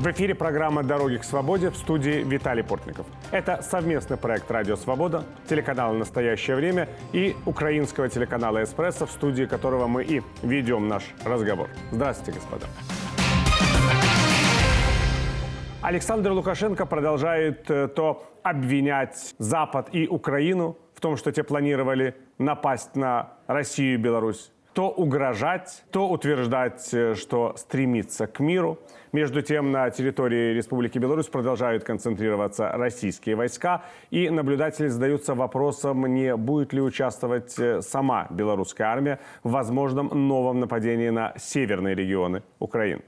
В эфире программа «Дороги к свободе» в студии Виталий Портников. Это совместный проект «Радио Свобода», телеканала «Настоящее время» и украинского телеканала «Эспрессо», в студии которого мы и ведем наш разговор. Здравствуйте, господа. Александр Лукашенко продолжает э, то обвинять Запад и Украину в том, что те планировали напасть на Россию и Беларусь, то угрожать, то утверждать, э, что стремится к миру. Между тем, на территории Республики Беларусь продолжают концентрироваться российские войска, и наблюдатели задаются вопросом, не будет ли участвовать э, сама белорусская армия в возможном новом нападении на северные регионы Украины.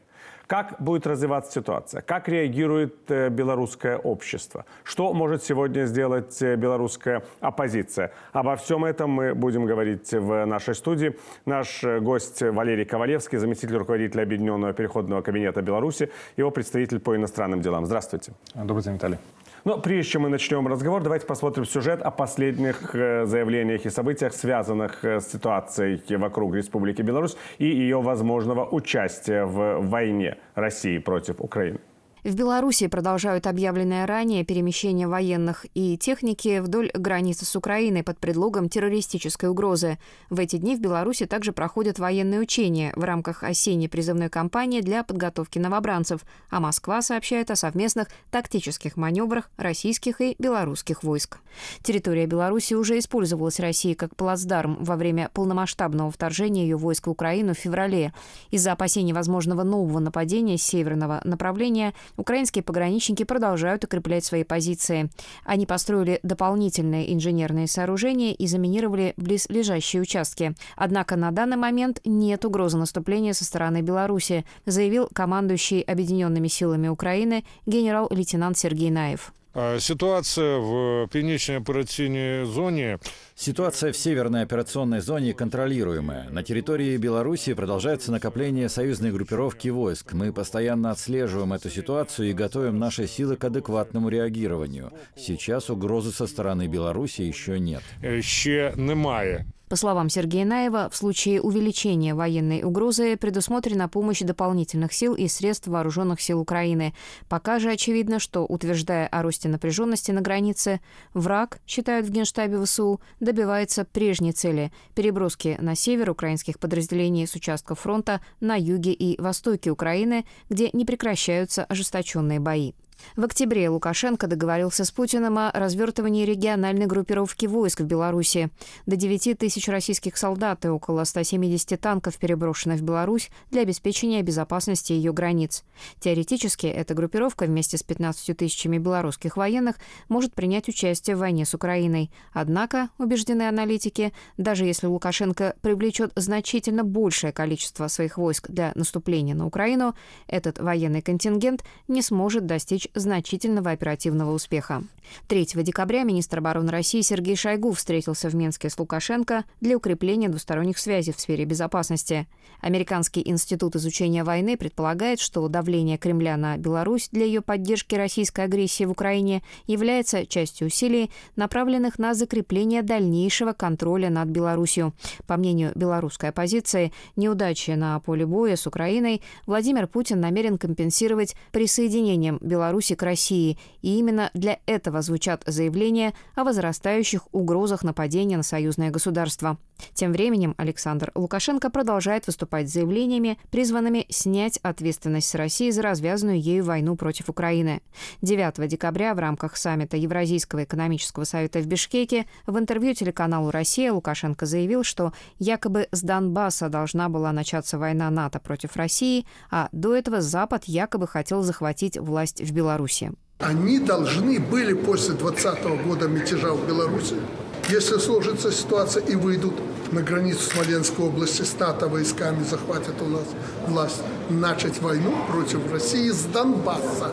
Как будет развиваться ситуация? Как реагирует э, белорусское общество? Что может сегодня сделать э, белорусская оппозиция? Обо всем этом мы будем говорить в нашей студии. Наш э, гость Валерий Ковалевский, заместитель руководителя Объединенного переходного кабинета Беларуси, его представитель по иностранным делам. Здравствуйте. Добрый день, Виталий. Но прежде чем мы начнем разговор, давайте посмотрим сюжет о последних э, заявлениях и событиях, связанных э, с ситуацией вокруг Республики Беларусь и ее возможного участия в войне России против Украины. В Беларуси продолжают объявленное ранее перемещение военных и техники вдоль границы с Украиной под предлогом террористической угрозы. В эти дни в Беларуси также проходят военные учения в рамках осенней призывной кампании для подготовки новобранцев, а Москва сообщает о совместных тактических маневрах российских и белорусских войск. Территория Беларуси уже использовалась Россией как плацдарм во время полномасштабного вторжения ее войск в Украину в феврале. Из-за опасений возможного нового нападения с северного направления украинские пограничники продолжают укреплять свои позиции. Они построили дополнительные инженерные сооружения и заминировали близлежащие участки. Однако на данный момент нет угрозы наступления со стороны Беларуси, заявил командующий Объединенными силами Украины генерал-лейтенант Сергей Наев. Ситуация в північній операційній зоне Ситуация в северной операционной зоне контролируемая. На территории Беларуси продолжается накопление союзной группировки войск. Мы постоянно отслеживаем эту ситуацию и готовим наши силы к адекватному реагированию. Сейчас угрозы со стороны Беларуси еще нет. Еще немає. По словам Сергея Наева, в случае увеличения военной угрозы предусмотрена помощь дополнительных сил и средств вооруженных сил Украины. Пока же очевидно, что, утверждая о росте напряженности на границе, враг, считают в Генштабе ВСУ, добивается прежней цели – переброски на север украинских подразделений с участков фронта на юге и востоке Украины, где не прекращаются ожесточенные бои. В октябре Лукашенко договорился с Путиным о развертывании региональной группировки войск в Беларуси. До 9 тысяч российских солдат и около 170 танков переброшены в Беларусь для обеспечения безопасности ее границ. Теоретически, эта группировка вместе с 15 тысячами белорусских военных может принять участие в войне с Украиной. Однако, убеждены аналитики, даже если Лукашенко привлечет значительно большее количество своих войск для наступления на Украину, этот военный контингент не сможет достичь значительного оперативного успеха. 3 декабря министр обороны России Сергей Шойгу встретился в Минске с Лукашенко для укрепления двусторонних связей в сфере безопасности. Американский институт изучения войны предполагает, что давление Кремля на Беларусь для ее поддержки российской агрессии в Украине является частью усилий, направленных на закрепление дальнейшего контроля над Беларусью. По мнению белорусской оппозиции, неудачи на поле боя с Украиной Владимир Путин намерен компенсировать присоединением Беларуси Беларуси к России, и именно для этого звучат заявления о возрастающих угрозах нападения на союзное государство. Тем временем Александр Лукашенко продолжает выступать с заявлениями, призванными снять ответственность с России за развязанную ею войну против Украины. 9 декабря в рамках саммита Евразийского экономического совета в Бишкеке в интервью телеканалу «Россия» Лукашенко заявил, что якобы с Донбасса должна была начаться война НАТО против России, а до этого Запад якобы хотел захватить власть в Беларуси. Они должны были после 2020 года мятежа в Беларуси, если сложится ситуация и выйдут на границу Смоленской области с НАТО войсками, захватят у нас власть, начать войну против России с Донбасса.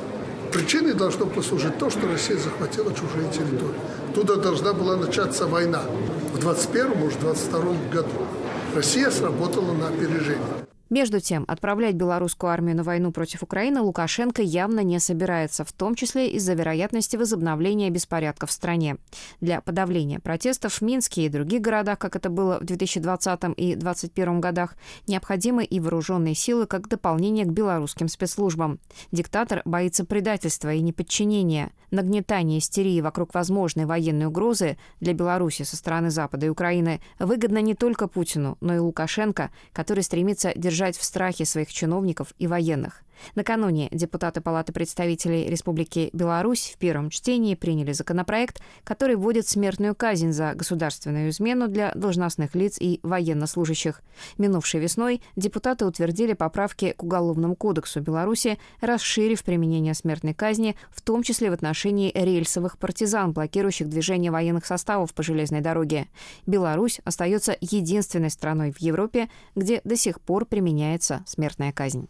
Причиной должно послужить то, что Россия захватила чужие территории. Туда должна была начаться война в 21 может, 22 году. Россия сработала на опережение. Между тем, отправлять белорусскую армию на войну против Украины Лукашенко явно не собирается, в том числе из-за вероятности возобновления беспорядков в стране. Для подавления протестов в Минске и других городах, как это было в 2020 и 2021 годах, необходимы и вооруженные силы как дополнение к белорусским спецслужбам. Диктатор боится предательства и неподчинения. Нагнетание истерии вокруг возможной военной угрозы для Беларуси со стороны Запада и Украины выгодно не только Путину, но и Лукашенко, который стремится держать держать в страхе своих чиновников и военных. Накануне депутаты Палаты представителей Республики Беларусь в первом чтении приняли законопроект, который вводит смертную казнь за государственную измену для должностных лиц и военнослужащих. Минувшей весной депутаты утвердили поправки к Уголовному кодексу Беларуси, расширив применение смертной казни, в том числе в отношении рельсовых партизан, блокирующих движение военных составов по железной дороге. Беларусь остается единственной страной в Европе, где до сих пор применяется смертная казнь.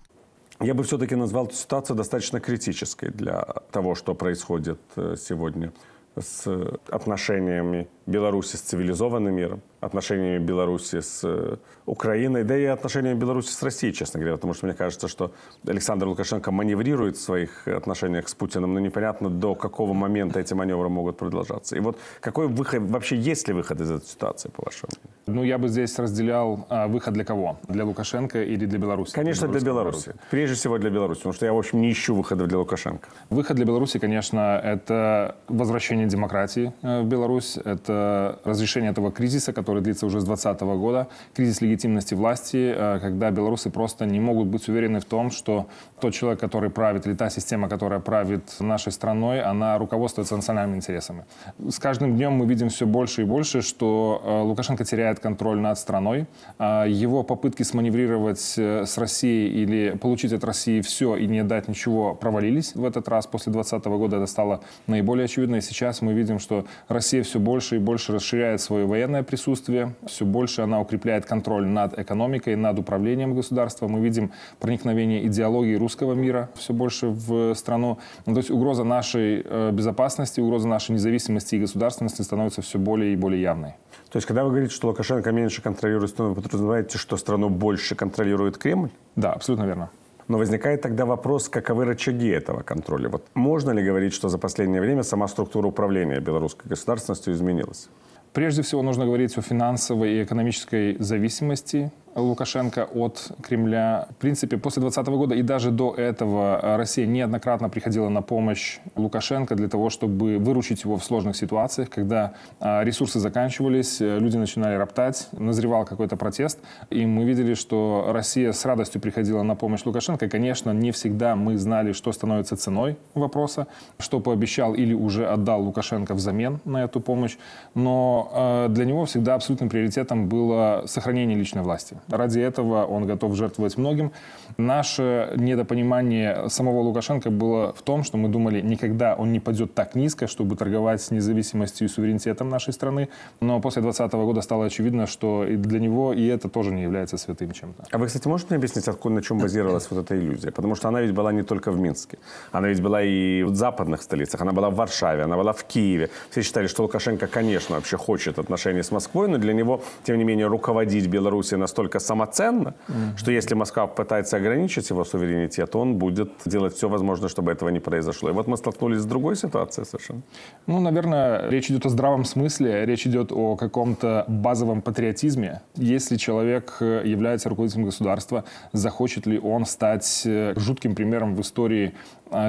Я бы все-таки назвал эту ситуацию достаточно критической для того, что происходит э, сегодня с отношениями Беларуси с цивилизованным миром, отношениями Беларуси с э, Украиной, да и отношениями Беларуси с Россией, честно говоря, потому что мне кажется, что Александр Лукашенко маневрирует в своих отношениях с Путиным, но непонятно, до какого момента эти маневры могут продолжаться. И вот какой выход, вообще есть ли выход из этой ситуации, по вашему мнению? Ну, я бы здесь разделял а, выход для кого? Для Лукашенко или для Беларуси? Конечно, для Беларуси. Прежде всего для Беларуси, потому что я, в общем, не ищу выхода для Лукашенко. Выход для Беларуси, конечно, это возвращение демократии э, в Беларусь, это разрешение этого кризиса, который длится уже с 2020 года, кризис легитимности власти, э, когда белорусы просто не могут быть уверены в том, что тот человек, который правит, или та система, которая правит нашей страной, она руководствуется национальными интересами. С каждым днем мы видим все больше и больше, что э, Лукашенко теряет контроль над страной. Его попытки сманеврировать э, с Россией или получить от России все и не дать ничего провалились в этот раз. После 2020 года это стало наиболее очевидно. И сейчас мы видим, что Россия все больше и больше расширяет свое военное присутствие, все больше она укрепляет контроль над экономикой, над управлением государства. Мы видим проникновение идеологии русского мира все больше в страну. Ну, то есть угроза нашей э, безопасности, угроза нашей независимости и государственности становится все более и более явной. То есть, когда вы говорите, что Лукашенко меньше контролирует страну, вы подразумеваете, что страну больше контролирует Кремль? Да, абсолютно верно. Но возникает тогда вопрос, каковы рычаги этого контроля. Вот можно ли говорить, что за последнее время сама структура управления белорусской государственностью изменилась? Прежде всего нужно говорить о финансовой и экономической зависимости Лукашенко от Кремля. В принципе, после 2020 года и даже до этого Россия неоднократно приходила на помощь Лукашенко для того, чтобы выручить его в сложных ситуациях, когда а, ресурсы заканчивались, люди начинали роптать, назревал какой-то протест. И мы видели, что Россия с радостью приходила на помощь Лукашенко. И, конечно, не всегда мы знали, что становится ценой вопроса, что пообещал или уже отдал Лукашенко взамен на эту помощь. Но для него всегда абсолютным приоритетом было сохранение личной власти. Ради этого он готов жертвовать многим. Наше недопонимание самого Лукашенко было в том, что мы думали, никогда он не пойдет так низко, чтобы торговать с независимостью и суверенитетом нашей страны. Но после 2020 года стало очевидно, что для него и это тоже не является святым чем-то. А вы, кстати, можете мне объяснить, откуда, на чем базировалась вот эта иллюзия? Потому что она ведь была не только в Минске. Она ведь была и в западных столицах. Она была в Варшаве, она была в Киеве. Все считали, что Лукашенко, конечно, вообще хочет отношений с Москвой, но для него, тем не менее, руководить Белоруссией настолько настолько самоценно, mm-hmm. что если Москва пытается ограничить его суверенитет, он будет делать все возможное, чтобы этого не произошло. И вот мы столкнулись с другой ситуацией совершенно. Ну, наверное, речь идет о здравом смысле, речь идет о каком-то базовом патриотизме. Если человек э, является руководителем государства, захочет ли он стать э, жутким примером в истории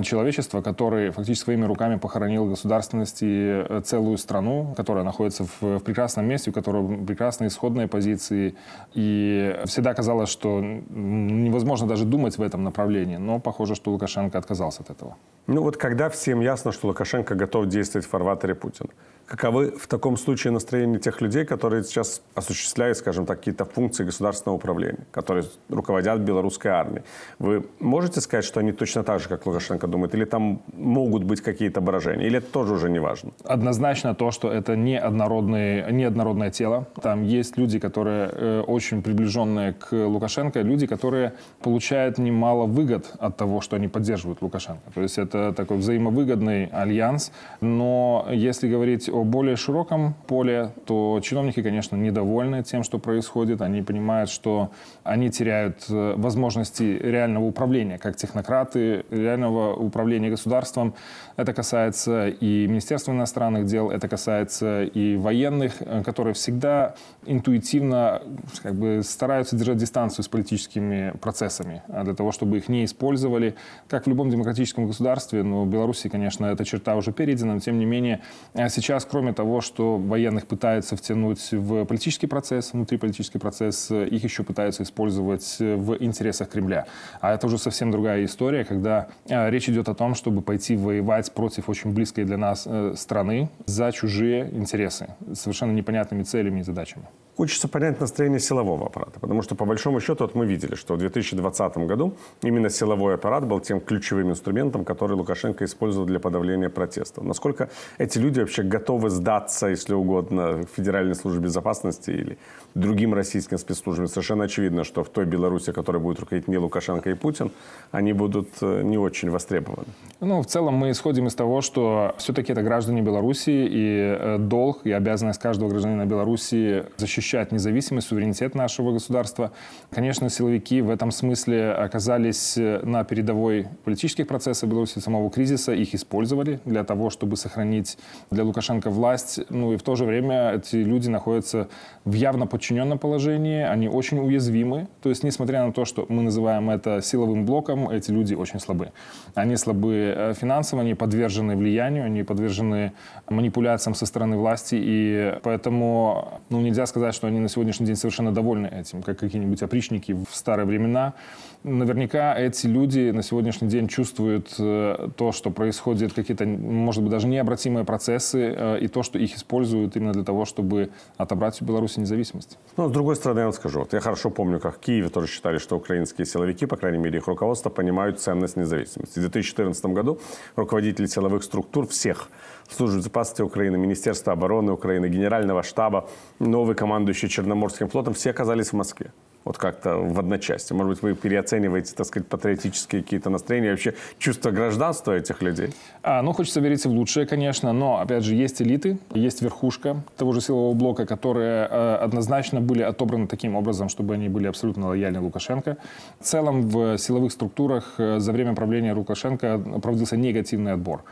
человечества, который фактически своими руками похоронил государственность и э, целую страну, которая находится в, в прекрасном месте, у которой прекрасные исходные позиции. И всегда казалось, что невозможно даже думать в этом направлении. Но похоже, что Лукашенко отказался от этого. Ну вот когда всем ясно, что Лукашенко готов действовать в фарватере Путина, каковы в таком случае настроения тех людей, которые сейчас осуществляют, скажем так, какие-то функции государственного управления, которые руководят белорусской армией? Вы можете сказать, что они точно так же, как Лукашенко думает, или там могут быть какие-то брожения, или это тоже уже не важно? Однозначно то, что это не, однородные, не однородное тело. Там есть люди, которые э, очень приближенные к Лукашенко, люди, которые получают немало выгод от того, что они поддерживают Лукашенко. То есть это такой взаимовыгодный альянс. Но если говорить о более широком поле, то чиновники, конечно, недовольны тем, что происходит. Они понимают, что они теряют э, возможности реального управления, как технократы, реального управления государством. Это касается и Министерства иностранных дел, это касается и военных, э, которые всегда интуитивно как бы, стараются держать дистанцию с политическими процессами, для того, чтобы их не использовали. Как в любом демократическом государстве, но в Беларуси, конечно, эта черта уже перейдена, но тем не менее э, сейчас, кроме того, что военных пытаются втянуть в политический процесс, внутриполитический процесс, э, их еще пытаются использовать в интересах Кремля. А это уже совсем другая история, когда речь идет о том, чтобы пойти воевать против очень близкой для нас страны за чужие интересы, совершенно непонятными целями и задачами. Хочется понять настроение силового аппарата, потому что по большому счету вот мы видели, что в 2020 году именно силовой аппарат был тем ключевым инструментом, который Лукашенко использовал для подавления протестов. Насколько эти люди вообще готовы сдаться, если угодно, Федеральной службе безопасности или другим российским спецслужбам? Совершенно очевидно, что в той Беларуси, которая будет руководить не Лукашенко и Путин, они будут э, не очень востребованы. Ну, в целом мы исходим из того, что все-таки это граждане Беларуси, и э, долг и обязанность каждого гражданина Беларуси защищать независимость, суверенитет нашего государства. Конечно, силовики в этом смысле оказались э, на передовой политических процессов Беларуси, самого кризиса, их использовали для того, чтобы сохранить для Лукашенко власть. Ну и в то же время эти люди находятся в явно подчиненном положении, они очень уязвимы. То есть, несмотря на то, что мы называем это силовым блоком, эти люди очень слабы. Они слабы э, финансово, они подвержены влиянию, они подвержены манипуляциям со стороны власти, и поэтому ну, нельзя сказать, что они на сегодняшний день совершенно довольны этим, как какие-нибудь опричники в старые времена. Наверняка эти люди на сегодняшний день чувствуют э, то, что происходят какие-то, может быть, даже необратимые процессы, э, и то, что их используют именно для того, чтобы отобрать у Беларуси независимость. Ну, с другой стороны, я вам скажу, вот я хорошо помню, как в Киеве тоже считали, что украинские силовики, по крайней мере, их руководство, понимают ценность независимости. В 2014 году руководители силовых структур всех служб безопасности Украины, Министерства обороны Украины, Генерального штаба, новый командующий Черноморским флотом, все оказались в Москве вот как-то в одночасье? Может быть, вы переоцениваете, так сказать, патриотические какие-то настроения, вообще чувство гражданства этих людей? А, ну, хочется верить в лучшее, конечно, но, опять же, есть элиты, есть верхушка того же силового блока, которые э, однозначно были отобраны таким образом, чтобы они были абсолютно лояльны Лукашенко. В целом, в силовых структурах э, за время правления Лукашенко проводился негативный отбор.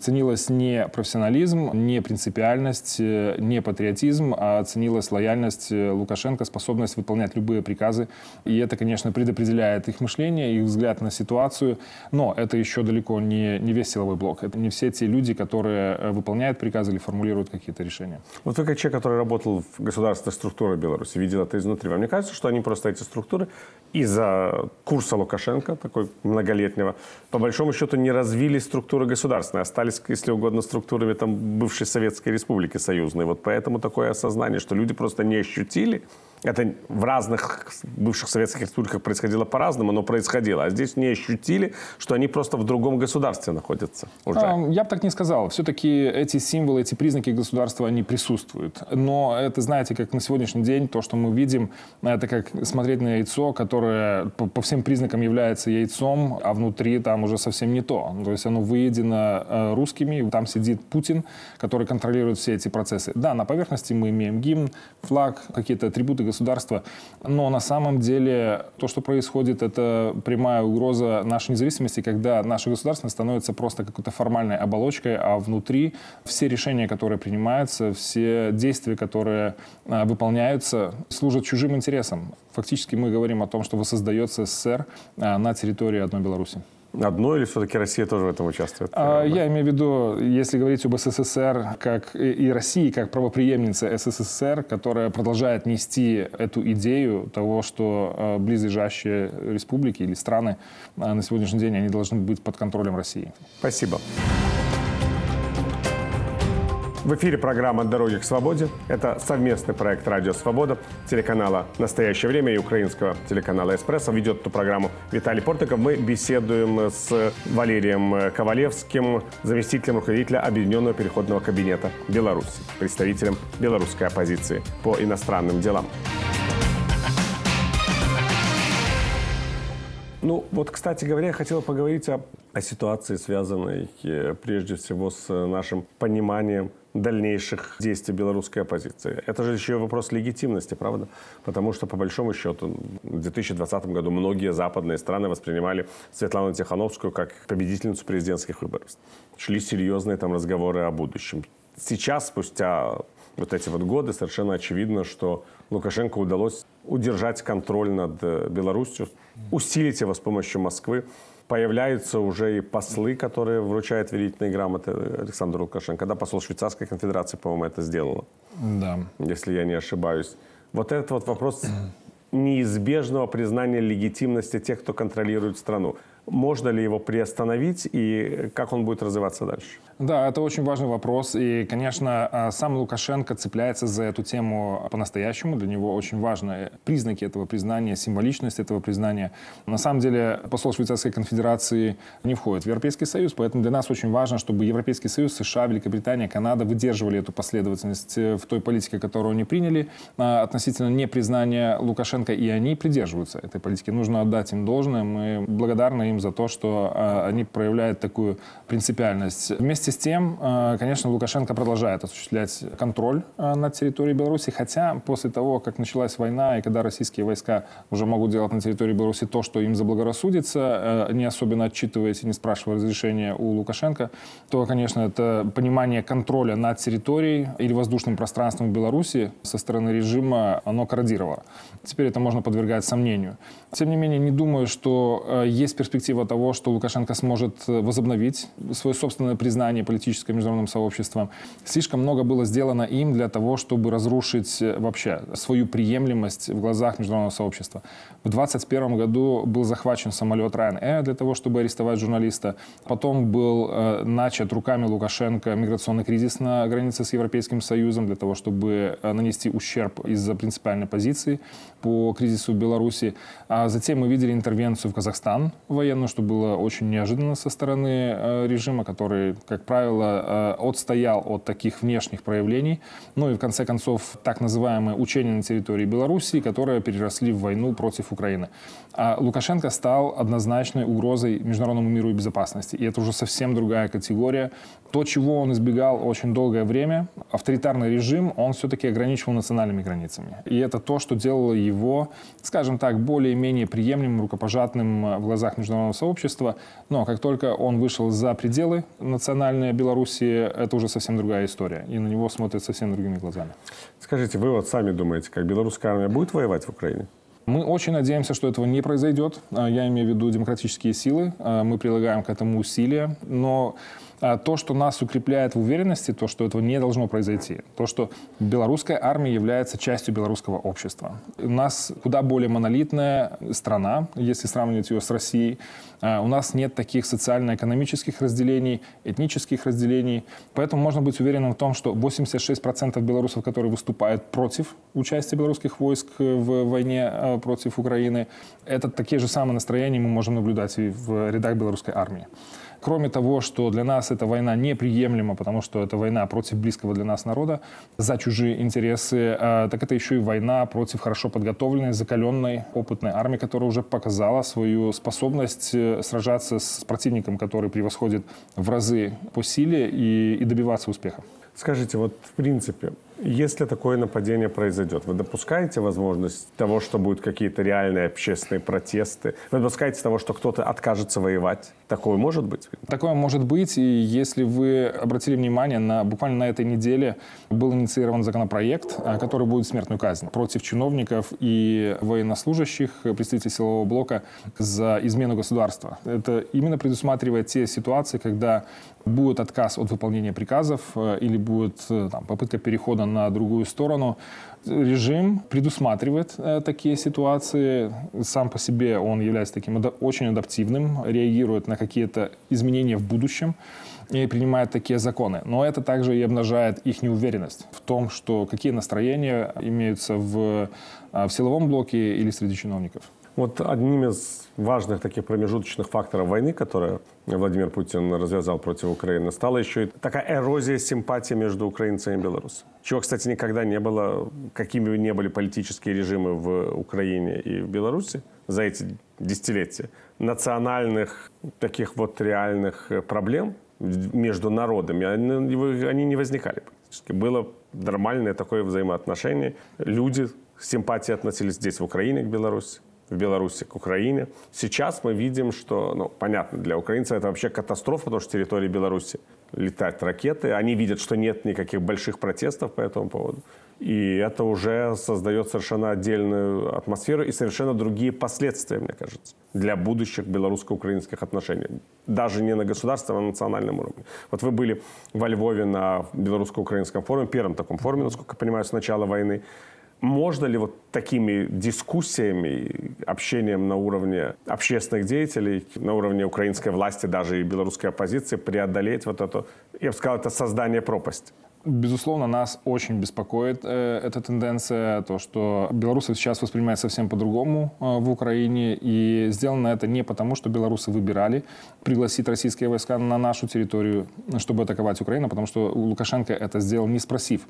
Ценилась не профессионализм, не принципиальность, э, не патриотизм, а ценилась лояльность э, Лукашенко, способность выполнять любые приказы. И это, конечно, предопределяет их мышление, их взгляд на ситуацию. Но это еще далеко не, не весь силовой блок. Это не все те люди, которые э, выполняют приказы или формулируют какие-то решения. Вот вы как человек, который работал в государственной структуре Беларуси, видел это изнутри. Вам не кажется, что они просто эти структуры из-за курса Лукашенко, такой многолетнего, по большому счету не развили структуры государственные, остались, если угодно, структурами там, бывшей Советской Республики Союзной. Вот поэтому такое осознание, что люди просто не ощутили, это в разных бывших советских республиках происходило по-разному, но происходило. А здесь не ощутили, что они просто в другом государстве находятся уже. Я бы так не сказал. Все-таки эти символы, эти признаки государства, они присутствуют. Но это, знаете, как на сегодняшний день, то, что мы видим, это как смотреть на яйцо, которое по, всем признакам является яйцом, а внутри там уже совсем не то. То есть оно выедено э, русскими, там сидит Путин, который контролирует все эти процессы. Да, на поверхности мы имеем гимн, флаг, какие-то атрибуты государства. Но на самом деле то, что происходит, это прямая угроза нашей независимости, когда наше государство становится просто какой-то формальной оболочкой, а внутри все решения, которые принимаются, все действия, которые а, выполняются, служат чужим интересам. Фактически мы говорим о том, что воссоздается СССР а, на территории одной Беларуси. Одно или все-таки Россия тоже в этом участвует? А, я имею в виду, если говорить об СССР как и России как правоприемнице СССР, которая продолжает нести эту идею того, что а, близлежащие республики или страны а, на сегодняшний день они должны быть под контролем России. Спасибо. В эфире программа «Дороги к свободе». Это совместный проект «Радио Свобода», телеканала «Настоящее время» и украинского телеканала «Эспрессо». Ведет эту программу Виталий Портников. Мы беседуем с Валерием Ковалевским, заместителем руководителя Объединенного переходного кабинета Беларуси, представителем белорусской оппозиции по иностранным делам. Ну, вот, кстати говоря, я хотел поговорить о, о ситуации, связанной э, прежде всего с нашим пониманием дальнейших действий белорусской оппозиции. Это же еще вопрос легитимности, правда? Потому что, по большому счету, в 2020 году многие западные страны воспринимали Светлану Тихановскую как победительницу президентских выборов. Шли серьезные там разговоры о будущем. Сейчас, спустя вот эти вот годы, совершенно очевидно, что Лукашенко удалось удержать контроль над э, Беларусью, усилить его с помощью Москвы появляются уже и послы, которые вручают верительные грамоты Александру Лукашенко. Да, посол Швейцарской конфедерации, по-моему, это сделала. Да. Если я не ошибаюсь. Вот этот вот вопрос неизбежного признания легитимности тех, кто контролирует страну. Можно ли его приостановить и как он будет развиваться дальше? Да, это очень важный вопрос. И, конечно, а, сам Лукашенко цепляется за эту тему по-настоящему. Для него очень важны признаки этого признания, символичность этого признания. На самом деле, посол Швейцарской конфедерации не входит в Европейский Союз, поэтому для нас очень важно, чтобы Европейский Союз, США, Великобритания, Канада выдерживали эту последовательность э, в той политике, которую они приняли а, относительно непризнания Лукашенко, и они придерживаются этой политики. Нужно отдать им должное. Мы благодарны им за то, что а, они проявляют такую принципиальность. Вместе с тем, э, конечно, Лукашенко продолжает осуществлять контроль э, над территорией Беларуси, хотя после того, как началась война, и когда российские войска уже могут делать на территории Беларуси то, что им заблагорассудится, э, не особенно отчитываясь и не спрашивая разрешения у Лукашенко, то, конечно, это понимание контроля над территорией или воздушным пространством Беларуси со стороны режима, оно корродировало. Теперь это можно подвергать сомнению. Тем не менее, не думаю, что есть перспектива того, что Лукашенко сможет возобновить свое собственное признание политическое международным сообществом. Слишком много было сделано им для того, чтобы разрушить э, вообще свою приемлемость в глазах международного сообщества. В 2021 году был захвачен самолет Ryanair для того, чтобы арестовать журналиста. Потом был э, начат руками Лукашенко миграционный кризис на границе с Европейским Союзом для того, чтобы э, нанести ущерб из-за принципиальной позиции по кризису в Беларуси. А затем мы видели интервенцию в Казахстан военную, что было очень неожиданно со стороны э, режима, который, как правило, э, отстоял от таких внешних проявлений. Ну и в конце концов так называемые учения на территории Беларуси, которые переросли в войну против Украины. А Лукашенко стал однозначной угрозой международному миру и безопасности. И это уже совсем другая категория. То, чего он избегал очень долгое время, авторитарный режим, он все-таки ограничивал национальными границами. И это то, что делало его, скажем так, более-менее приемлемым, рукопожатным в глазах международного сообщества. Но как только он вышел за пределы национальной Белоруссии, это уже совсем другая история. И на него смотрят совсем другими глазами. Скажите, вы вот сами думаете, как белорусская армия будет воевать в Украине? Мы очень надеемся, что этого не произойдет. А, я имею в виду демократические силы. А, мы прилагаем к этому усилия. Но а, то, что нас укрепляет в уверенности, то, что этого не должно произойти, то, что белорусская армия является частью белорусского общества. У нас куда более монолитная страна, если сравнивать ее с Россией. А, у нас нет таких социально-экономических разделений, этнических разделений. Поэтому можно быть уверенным в том, что 86% белорусов, которые выступают против участия белорусских войск в войне а, против Украины, это такие же самые настроения мы можем наблюдать и в рядах белорусской армии. Кроме того, что для нас эта война неприемлема, потому что это война против близкого для нас народа, за чужие интересы, а, так это еще и война против хорошо подготовленной, закаленной, опытной армии, которая уже показала свою способность э, сражаться с противником, который превосходит в разы по силе и, и добиваться успеха. Скажите, вот в принципе, если такое нападение произойдет, вы допускаете возможность того, что будут какие-то реальные общественные протесты? Вы допускаете того, что кто-то откажется воевать? Такое может быть? Такое может быть. И если вы обратили внимание, на, буквально на этой неделе был инициирован законопроект, а, который будет смертную казнь против чиновников и военнослужащих, представителей силового блока за измену государства. Это именно предусматривает те ситуации, когда будет отказ от выполнения приказов э, или будет э, там, попытка перехода на другую сторону. Режим предусматривает э, такие ситуации. Сам по себе он является таким ада- очень адаптивным, реагирует на какие-то изменения в будущем и принимает такие законы. Но это также и обнажает их неуверенность в том, что какие настроения имеются в, в силовом блоке или среди чиновников. Вот одним из важных таких промежуточных факторов войны, которые Владимир Путин развязал против Украины, стала еще и такая эрозия симпатии между украинцами и белорусами. Чего, кстати, никогда не было, какими бы ни были политические режимы в Украине и в Беларуси за эти десятилетия. Национальных таких вот реальных проблем между народами, они не возникали практически. Было нормальное такое взаимоотношение. Люди с симпатией относились здесь, в Украине, к Беларуси в Беларуси к Украине. Сейчас мы видим, что, ну, понятно, для украинцев это вообще катастрофа, потому что территории Беларуси летают ракеты. Они видят, что нет никаких больших протестов по этому поводу. И это уже создает совершенно отдельную атмосферу и совершенно другие последствия, мне кажется, для будущих белорусско-украинских отношений. Даже не на государственном, а на национальном уровне. Вот вы были во Львове на белорусско-украинском форуме, первом таком форуме, насколько я понимаю, с начала войны. Можно ли вот такими дискуссиями, общением на уровне общественных деятелей, на уровне украинской власти, даже и белорусской оппозиции преодолеть вот это, я бы сказал, это создание пропасти? Безусловно, нас очень беспокоит э, эта тенденция, то, что белорусы сейчас воспринимают совсем по-другому э, в Украине. И сделано это не потому, что белорусы выбирали пригласить российские войска на нашу территорию, чтобы атаковать Украину, потому что Лукашенко это сделал не спросив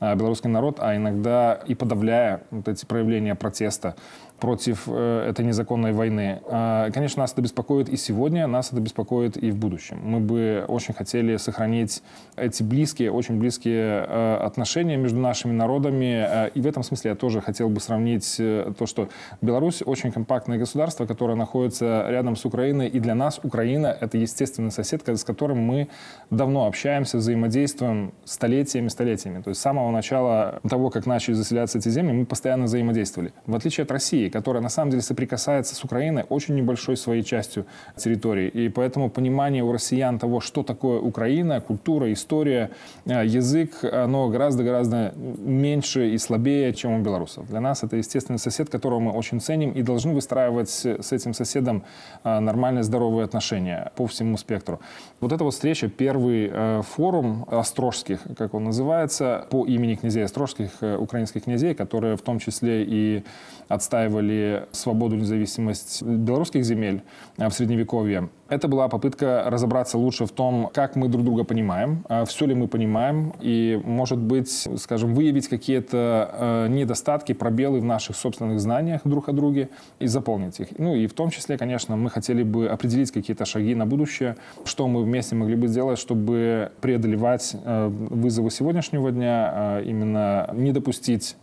э, белорусский народ, а иногда и подавляя вот эти проявления протеста против э, этой незаконной войны. Э, конечно, нас это беспокоит и сегодня, нас это беспокоит и в будущем. Мы бы очень хотели сохранить эти близкие, очень близкие э, отношения между нашими народами. Э, и в этом смысле я тоже хотел бы сравнить то, что Беларусь очень компактное государство, которое находится рядом с Украиной. И для нас Украина — это естественный сосед, с которым мы давно общаемся, взаимодействуем столетиями, столетиями. То есть с самого начала того, как начали заселяться эти земли, мы постоянно взаимодействовали. В отличие от России, которая на самом деле соприкасается с Украиной очень небольшой своей частью территории. И поэтому понимание у россиян того, что такое Украина, культура, история, э, язык, оно гораздо-гораздо меньше и слабее, чем у белорусов. Для нас это естественный сосед, которого мы очень ценим и должны выстраивать с этим соседом э, нормальные здоровые отношения по всему спектру. Вот эта вот встреча, первый э, форум острожских, как он называется, по имени князей острожских, украинских князей, которые в том числе и отстаивали свободу, независимость белорусских земель а, в Средневековье. Это была попытка разобраться лучше в том, как мы друг друга понимаем, а, все ли мы понимаем, и, может быть, скажем, выявить какие-то а, недостатки, пробелы в наших собственных знаниях друг о друге и заполнить их. Ну и в том числе, конечно, мы хотели бы определить какие-то шаги на будущее, что мы вместе могли бы сделать, чтобы преодолевать вызовы сегодняшнего дня, именно не допустить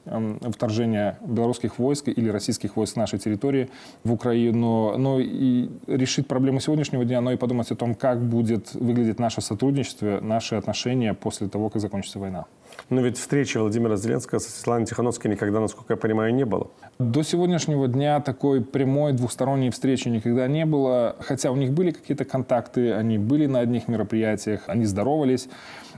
вторжения белорусских войск или российских войск с нашей территории в Украину, но и решить проблему сегодняшнего дня, но и подумать о том, как будет выглядеть наше сотрудничество, наши отношения после того, как закончится война. Но ведь встречи Владимира Зеленского со Светланой Тихановской никогда, насколько я понимаю, не было. До сегодняшнего дня такой прямой двухсторонней встречи никогда не было. Хотя у них были какие-то контакты, они были на одних мероприятиях, они здоровались.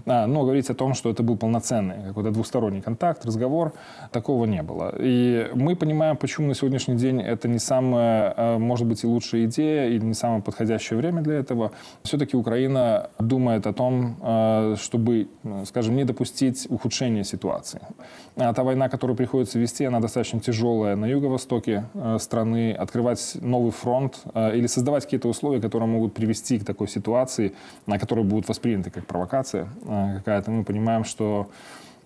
А, но говорить о том, что это был полноценный какой-то двусторонний контакт, разговор, такого не было. И мы понимаем, почему на сегодняшний день это не самая, а, может быть, и лучшая идея, или не самое подходящее время для этого. Все-таки Украина думает о том, а, чтобы, скажем, не допустить ухудшения ситуации. А та война, которую приходится вести, она достаточно тяжелая на юго-востоке страны. Открывать новый фронт или создавать какие-то условия, которые могут привести к такой ситуации, на которые будут восприняты как провокация, какая-то, мы понимаем, что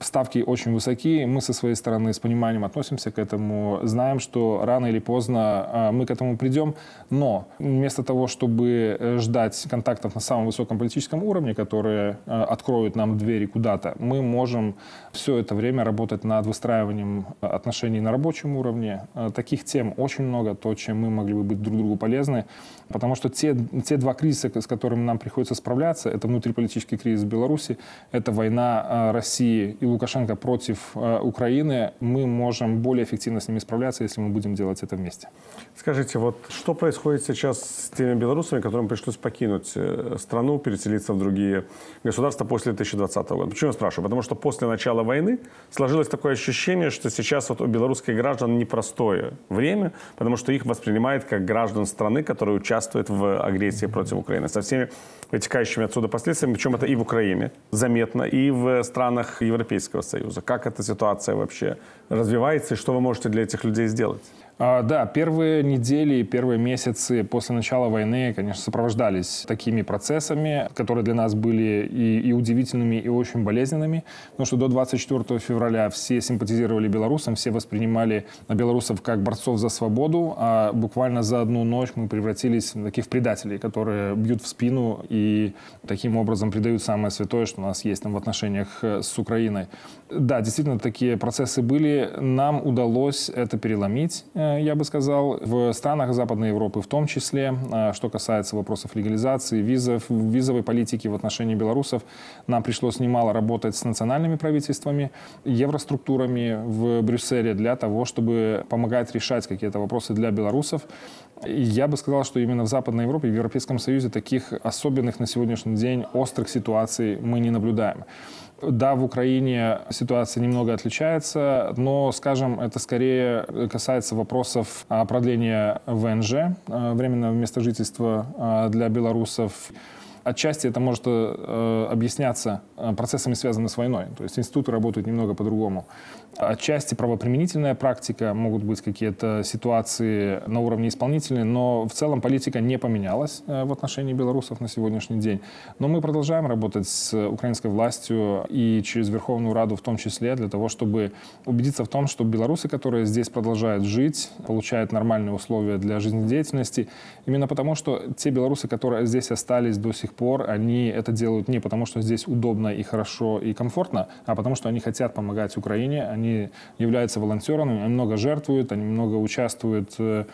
ставки очень высокие. Мы со своей стороны с пониманием относимся к этому, знаем, что рано или поздно а, мы к этому придем. Но вместо того, чтобы э, ждать контактов на самом высоком политическом уровне, которые а, откроют нам двери куда-то, мы можем все это время работать над выстраиванием отношений на рабочем уровне. А, таких тем очень много, то, чем мы могли бы быть друг другу полезны. Потому что те, те два кризиса, с которыми нам приходится справляться, это внутриполитический кризис в Беларуси, это война России и Лукашенко против э, Украины, мы можем более эффективно с ними справляться, если мы будем делать это вместе. Скажите, вот что происходит сейчас с теми белорусами, которым пришлось покинуть э, страну, переселиться в другие государства после 2020 года? Почему я спрашиваю? Потому что после начала войны сложилось такое ощущение, что сейчас вот у белорусских граждан непростое время, потому что их воспринимают как граждан страны, которые участвуют в агрессии против Украины, со всеми вытекающими отсюда последствиями, причем это и в Украине заметно, и в странах Европейского Союза. Как эта ситуация вообще развивается и что вы можете для этих людей сделать? А, Да, первые недели, первые месяцы после начала войны, конечно, сопровождались такими процессами, которые для нас были и, и удивительными, и очень болезненными, потому что до 24 февраля все симпатизировали белорусам, все воспринимали белорусов как борцов за свободу, а буквально за одну ночь мы превратились в таких предателей, которые бьют в спину и таким образом предают самое святое, что у нас есть там в отношениях э, с Украиной. Да, действительно, такие процессы были. Нам удалось это переломить, э, я бы сказал, в странах Западной Европы в том числе. Э, Что касается вопросов легализации, визов, визовой политики в отношении белорусов, нам пришлось немало работать с национальными правительствами, евроструктурами в Брюсселе для того, чтобы помогать решать какие-то вопросы для белорусов. Я бы сказал, что именно в Западной Европе, в Европейском Союзе таких особенных на сегодняшний день острых ситуаций мы не наблюдаем. Да, в Украине ситуация немного отличается, но, скажем, это скорее касается вопросов а, продления ВНЖ, а, временного места жительства а, для белорусов. Отчасти это может э, объясняться э, процессами, связанными с войной. То есть институты работают немного по-другому. Отчасти правоприменительная практика, могут быть какие-то ситуации на уровне исполнительной, но в целом политика не поменялась э, в отношении белорусов на сегодняшний день. Но мы продолжаем работать с украинской властью и через Верховную Раду в том числе для того, чтобы убедиться в том, что белорусы, которые здесь продолжают жить, получают нормальные условия для жизнедеятельности, именно потому, что те белорусы, которые здесь остались до сих пор, они это делают не потому, что здесь удобно и хорошо и комфортно, а потому, что они хотят помогать Украине, они являются волонтерами, они много жертвуют, они много участвуют э,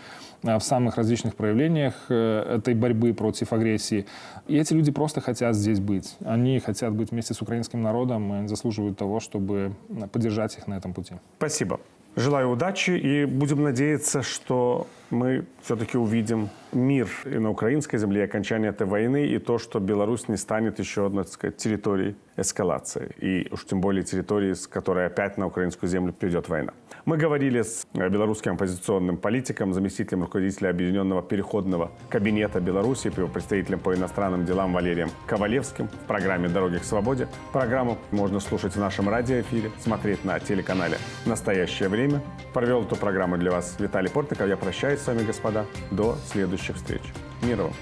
в самых различных проявлениях э, этой борьбы против агрессии. И эти люди просто хотят здесь быть. Они хотят быть вместе с украинским народом, и они заслуживают того, чтобы поддержать их на этом пути. Спасибо. Желаю удачи и будем надеяться, что мы все-таки увидим мир и на украинской земле, и окончание этой войны, и то, что Беларусь не станет еще одной, так сказать, территорией эскалации. И уж тем более территорией, с которой опять на украинскую землю придет война. Мы говорили с белорусским оппозиционным политиком, заместителем руководителя Объединенного переходного кабинета Беларуси, представителем по иностранным делам Валерием Ковалевским в программе «Дороги к свободе». Программу можно слушать в нашем радиоэфире, смотреть на телеканале «Настоящее время». Провел эту программу для вас Виталий Портников. Я прощаюсь с вами, господа. До следующих встреч. Мира вам.